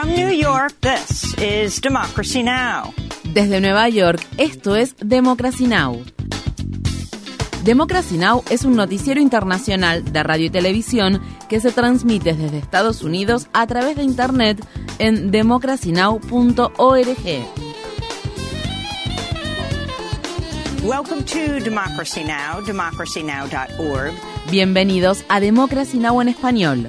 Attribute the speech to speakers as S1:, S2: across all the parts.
S1: From New York, this is Democracy Now!
S2: Desde Nueva York, esto es Democracy Now! Democracy Now! es un noticiero internacional de radio y televisión que se transmite desde Estados Unidos a través de Internet en democracynow.org.
S1: Welcome to Democracy Now!, democracynow.org.
S2: Bienvenidos a Democracy Now! en español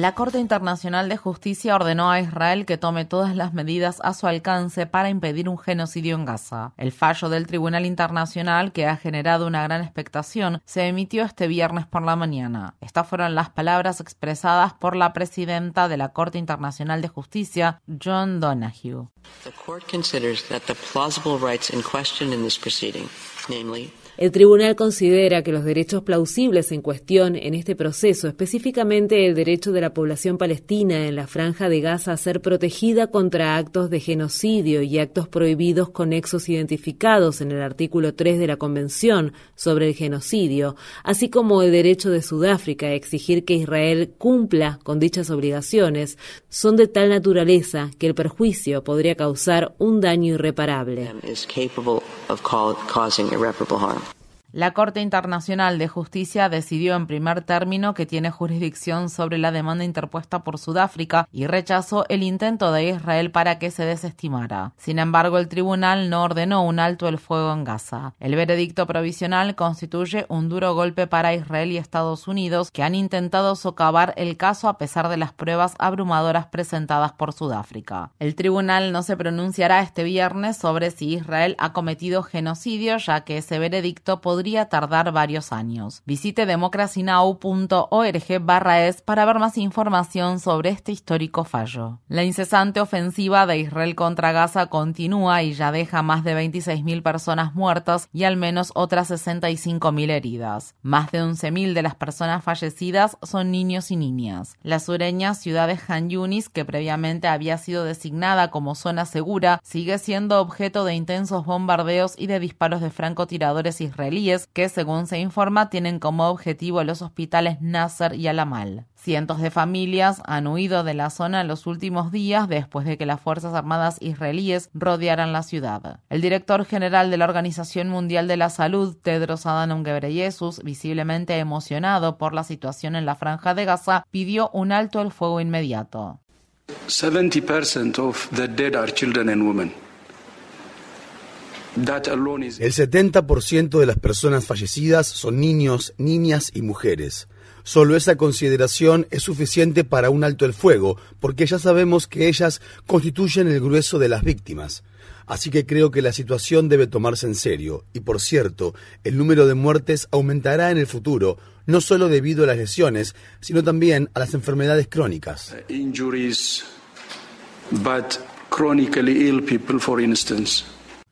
S2: La Corte Internacional de Justicia ordenó a Israel que tome todas las medidas a su alcance para impedir un genocidio en Gaza. El fallo del Tribunal Internacional, que ha generado una gran expectación, se emitió este viernes por la mañana. Estas fueron las palabras expresadas por la presidenta de la Corte Internacional de Justicia, John Donahue.
S3: El tribunal considera que los derechos plausibles en cuestión en este proceso, específicamente el derecho de la población palestina en la franja de Gaza a ser protegida contra actos de genocidio y actos prohibidos con nexos identificados en el artículo 3 de la Convención sobre el genocidio, así como el derecho de Sudáfrica a exigir que Israel cumpla con dichas obligaciones, son de tal naturaleza que el perjuicio podría causar un daño irreparable.
S2: La Corte Internacional de Justicia decidió en primer término que tiene jurisdicción sobre la demanda interpuesta por Sudáfrica y rechazó el intento de Israel para que se desestimara. Sin embargo, el tribunal no ordenó un alto el fuego en Gaza. El veredicto provisional constituye un duro golpe para Israel y Estados Unidos, que han intentado socavar el caso a pesar de las pruebas abrumadoras presentadas por Sudáfrica. El tribunal no se pronunciará este viernes sobre si Israel ha cometido genocidio, ya que ese veredicto podría tardar varios años. Visite democracynow.org barra es para ver más información sobre este histórico fallo. La incesante ofensiva de Israel contra Gaza continúa y ya deja más de 26.000 personas muertas y al menos otras 65.000 heridas. Más de 11.000 de las personas fallecidas son niños y niñas. La sureña ciudad de Han Yunis, que previamente había sido designada como zona segura, sigue siendo objeto de intensos bombardeos y de disparos de francotiradores israelíes que, según se informa, tienen como objetivo los hospitales Nasser y Alamal. Cientos de familias han huido de la zona en los últimos días después de que las Fuerzas Armadas israelíes rodearan la ciudad. El director general de la Organización Mundial de la Salud, Tedros Adhanom Ghebreyesus, visiblemente emocionado por la situación en la franja de Gaza, pidió un alto el fuego inmediato.
S4: 70% of the dead are children and women.
S5: El 70% de las personas fallecidas son niños, niñas y mujeres. Solo esa consideración es suficiente para un alto el fuego, porque ya sabemos que ellas constituyen el grueso de las víctimas. Así que creo que la situación debe tomarse en serio. Y por cierto, el número de muertes aumentará en el futuro, no solo debido a las lesiones, sino también a las enfermedades crónicas.
S4: Injuries, but chronically ill people, for instance.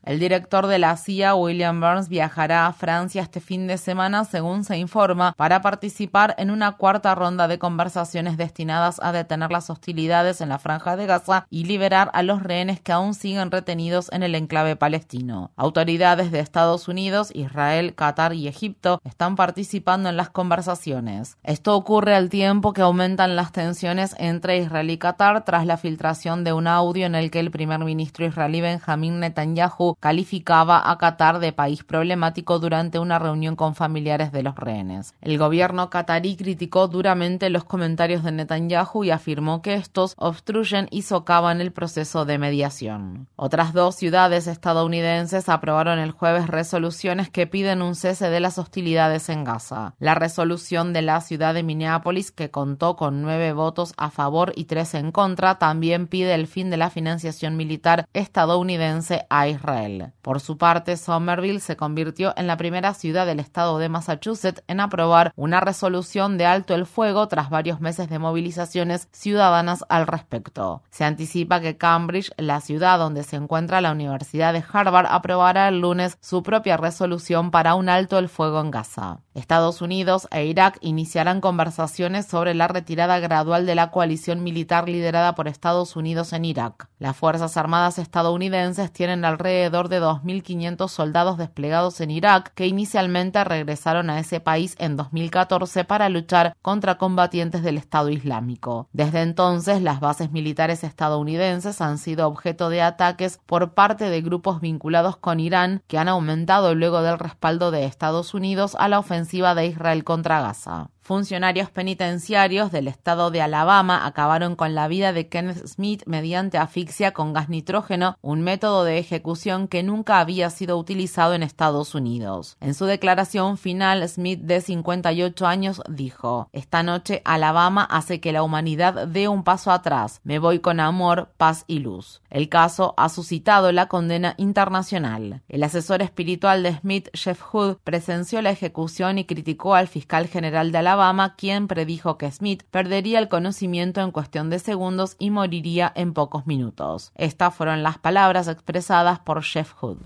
S2: El director de la CIA, William Burns, viajará a Francia este fin de semana, según se informa, para participar en una cuarta ronda de conversaciones destinadas a detener las hostilidades en la franja de Gaza y liberar a los rehenes que aún siguen retenidos en el enclave palestino. Autoridades de Estados Unidos, Israel, Qatar y Egipto están participando en las conversaciones. Esto ocurre al tiempo que aumentan las tensiones entre Israel y Qatar tras la filtración de un audio en el que el primer ministro israelí Benjamin Netanyahu calificaba a Qatar de país problemático durante una reunión con familiares de los rehenes. El gobierno qatarí criticó duramente los comentarios de Netanyahu y afirmó que estos obstruyen y socavan el proceso de mediación. Otras dos ciudades estadounidenses aprobaron el jueves resoluciones que piden un cese de las hostilidades en Gaza. La resolución de la ciudad de Minneapolis, que contó con nueve votos a favor y tres en contra, también pide el fin de la financiación militar estadounidense a Israel. Por su parte, Somerville se convirtió en la primera ciudad del estado de Massachusetts en aprobar una resolución de alto el fuego tras varios meses de movilizaciones ciudadanas al respecto. Se anticipa que Cambridge, la ciudad donde se encuentra la Universidad de Harvard, aprobará el lunes su propia resolución para un alto el fuego en Gaza. Estados Unidos e Irak iniciarán conversaciones sobre la retirada gradual de la coalición militar liderada por Estados Unidos en Irak. Las Fuerzas Armadas estadounidenses tienen alrededor de 2.500 soldados desplegados en Irak que inicialmente regresaron a ese país en 2014 para luchar contra combatientes del Estado Islámico. Desde entonces, las bases militares estadounidenses han sido objeto de ataques por parte de grupos vinculados con Irán que han aumentado luego del respaldo de Estados Unidos a la ofensiva de Israel contra Gaza. Funcionarios penitenciarios del estado de Alabama acabaron con la vida de Kenneth Smith mediante asfixia con gas nitrógeno, un método de ejecución que nunca había sido utilizado en Estados Unidos. En su declaración final, Smith, de 58 años, dijo: Esta noche Alabama hace que la humanidad dé un paso atrás. Me voy con amor, paz y luz. El caso ha suscitado la condena internacional. El asesor espiritual de Smith, Jeff Hood, presenció la ejecución y criticó al fiscal general de Alabama quien predijo que Smith perdería el conocimiento en cuestión de segundos y moriría en pocos minutos. Estas fueron las palabras expresadas por Jeff Hood.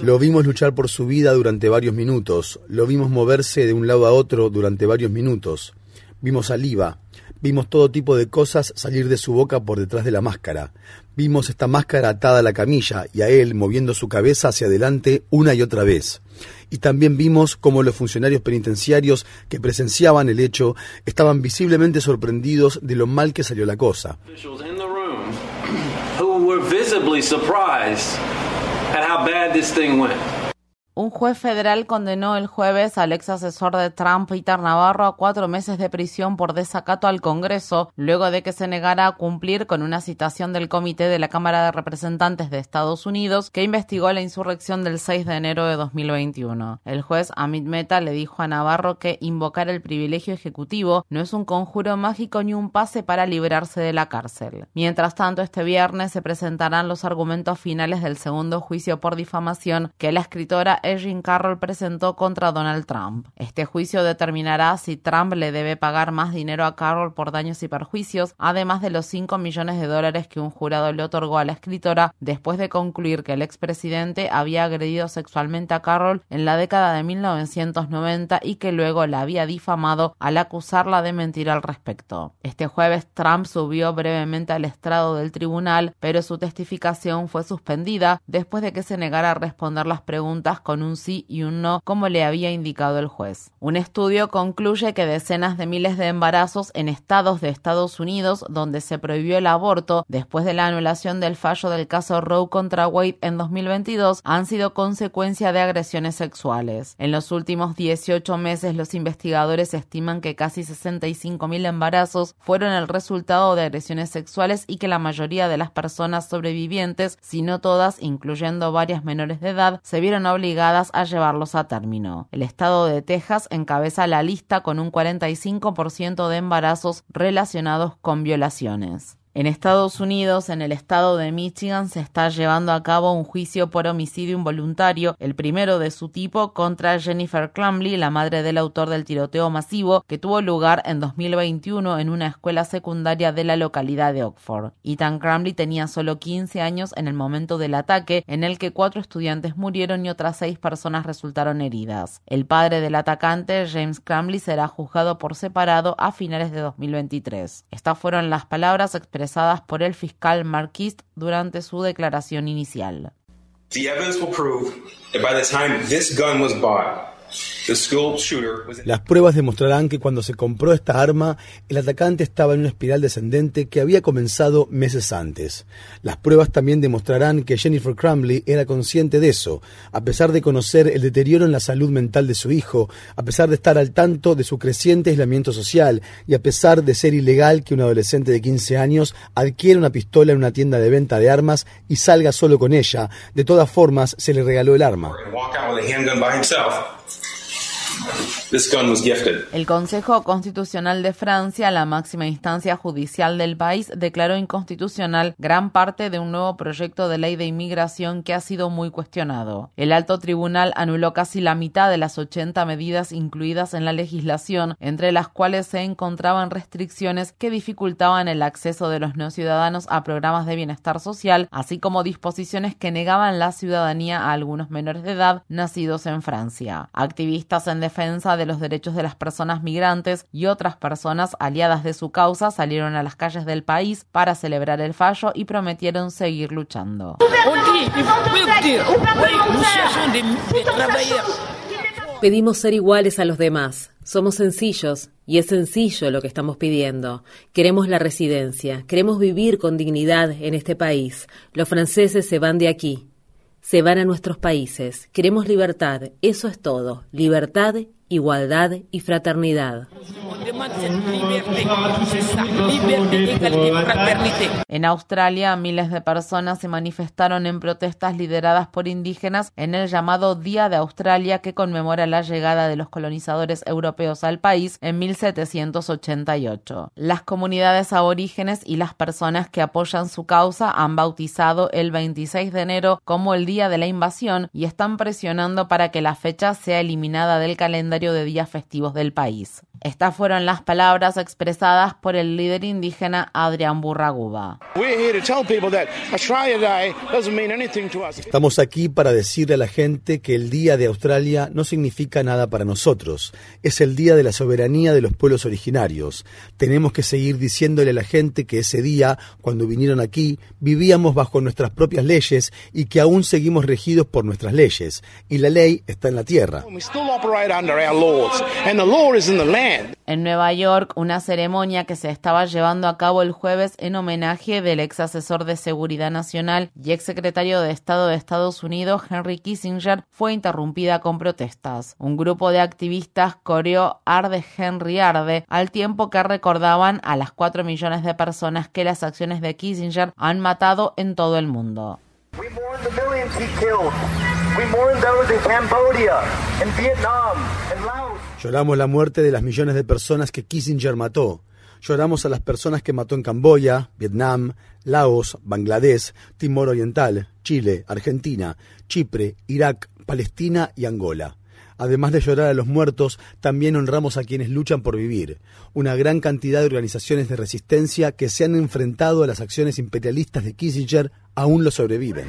S5: Lo vimos luchar por su vida durante varios minutos, lo vimos moverse de un lado a otro durante varios minutos, vimos saliva, Vimos todo tipo de cosas salir de su boca por detrás de la máscara. Vimos esta máscara atada a la camilla y a él moviendo su cabeza hacia adelante una y otra vez. Y también vimos cómo los funcionarios penitenciarios que presenciaban el hecho estaban visiblemente sorprendidos de lo mal que salió la cosa.
S2: Un juez federal condenó el jueves al ex asesor de Trump, Peter Navarro, a cuatro meses de prisión por desacato al Congreso, luego de que se negara a cumplir con una citación del Comité de la Cámara de Representantes de Estados Unidos que investigó la insurrección del 6 de enero de 2021. El juez Amit Mehta le dijo a Navarro que invocar el privilegio ejecutivo no es un conjuro mágico ni un pase para librarse de la cárcel. Mientras tanto, este viernes se presentarán los argumentos finales del segundo juicio por difamación que la escritora Erin Carroll presentó contra Donald Trump. Este juicio determinará si Trump le debe pagar más dinero a Carroll por daños y perjuicios, además de los 5 millones de dólares que un jurado le otorgó a la escritora después de concluir que el expresidente había agredido sexualmente a Carroll en la década de 1990 y que luego la había difamado al acusarla de mentir al respecto. Este jueves Trump subió brevemente al estrado del tribunal, pero su testificación fue suspendida después de que se negara a responder las preguntas con un sí y un no, como le había indicado el juez. Un estudio concluye que decenas de miles de embarazos en estados de Estados Unidos donde se prohibió el aborto después de la anulación del fallo del caso Roe contra Wade en 2022 han sido consecuencia de agresiones sexuales. En los últimos 18 meses los investigadores estiman que casi 65.000 embarazos fueron el resultado de agresiones sexuales y que la mayoría de las personas sobrevivientes, si no todas, incluyendo varias menores de edad, se vieron obligadas a llevarlos a término. El estado de Texas encabeza la lista con un 45% de embarazos relacionados con violaciones. En Estados Unidos, en el estado de Michigan, se está llevando a cabo un juicio por homicidio involuntario, el primero de su tipo, contra Jennifer Clamley, la madre del autor del tiroteo masivo que tuvo lugar en 2021 en una escuela secundaria de la localidad de Oxford. Ethan Clamley tenía solo 15 años en el momento del ataque, en el que cuatro estudiantes murieron y otras seis personas resultaron heridas. El padre del atacante, James Clamley, será juzgado por separado a finales de 2023. Estas fueron las palabras expresadas por el fiscal Marquist durante su declaración inicial. The evidence will prove that by the time this gun was bought,
S5: las pruebas demostrarán que cuando se compró esta arma, el atacante estaba en una espiral descendente que había comenzado meses antes. Las pruebas también demostrarán que Jennifer Crumley era consciente de eso, a pesar de conocer el deterioro en la salud mental de su hijo, a pesar de estar al tanto de su creciente aislamiento social y a pesar de ser ilegal que un adolescente de 15 años adquiera una pistola en una tienda de venta de armas y salga solo con ella. De todas formas, se le regaló el arma. Thank you.
S6: Thank you.
S2: El Consejo Constitucional de Francia, la máxima instancia judicial del país, declaró inconstitucional gran parte de un nuevo proyecto de ley de inmigración que ha sido muy cuestionado. El alto tribunal anuló casi la mitad de las 80 medidas incluidas en la legislación, entre las cuales se encontraban restricciones que dificultaban el acceso de los no ciudadanos a programas de bienestar social, así como disposiciones que negaban la ciudadanía a algunos menores de edad nacidos en Francia. Activistas en defensa de los derechos de las personas migrantes y otras personas aliadas de su causa salieron a las calles del país para celebrar el fallo y prometieron seguir luchando.
S3: Pedimos ser iguales a los demás. Somos sencillos y es sencillo lo que estamos pidiendo. Queremos la residencia, queremos vivir con dignidad en este país. Los franceses se van de aquí, se van a nuestros países. Queremos libertad, eso es todo. Libertad igualdad y fraternidad.
S2: En Australia, miles de personas se manifestaron en protestas lideradas por indígenas en el llamado Día de Australia que conmemora la llegada de los colonizadores europeos al país en 1788. Las comunidades aborígenes y las personas que apoyan su causa han bautizado el 26 de enero como el Día de la Invasión y están presionando para que la fecha sea eliminada del calendario de días festivos del país. Estas fueron las palabras expresadas por el líder indígena Adrián Burraguba.
S5: Estamos aquí para decirle a la gente que el Día de Australia no significa nada para nosotros. Es el Día de la Soberanía de los pueblos originarios. Tenemos que seguir diciéndole a la gente que ese día, cuando vinieron aquí, vivíamos bajo nuestras propias leyes y que aún seguimos regidos por nuestras leyes. Y la ley está en la tierra.
S2: En Nueva York, una ceremonia que se estaba llevando a cabo el jueves en homenaje del ex asesor de Seguridad Nacional y ex secretario de Estado de Estados Unidos, Henry Kissinger, fue interrumpida con protestas. Un grupo de activistas coreó Arde Henry Arde al tiempo que recordaban a las 4 millones de personas que las acciones de Kissinger han matado en todo el mundo.
S5: Lloramos la muerte de las millones de personas que Kissinger mató. Lloramos a las personas que mató en Camboya, Vietnam, Laos, Bangladesh, Timor Oriental, Chile, Argentina, Chipre, Irak, Palestina y Angola. Además de llorar a los muertos, también honramos a quienes luchan por vivir. Una gran cantidad de organizaciones de resistencia que se han enfrentado a las acciones imperialistas de Kissinger aún lo sobreviven.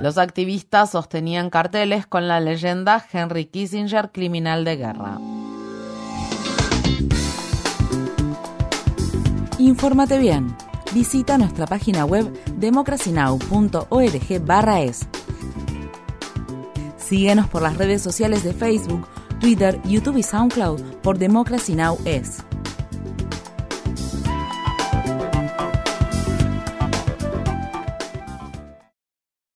S2: Los activistas sostenían carteles con la leyenda Henry Kissinger, criminal de guerra.
S6: Infórmate bien visita nuestra página web democracynow.org/es. Síguenos por las redes sociales de Facebook, Twitter, YouTube y SoundCloud por Democracy Now! es.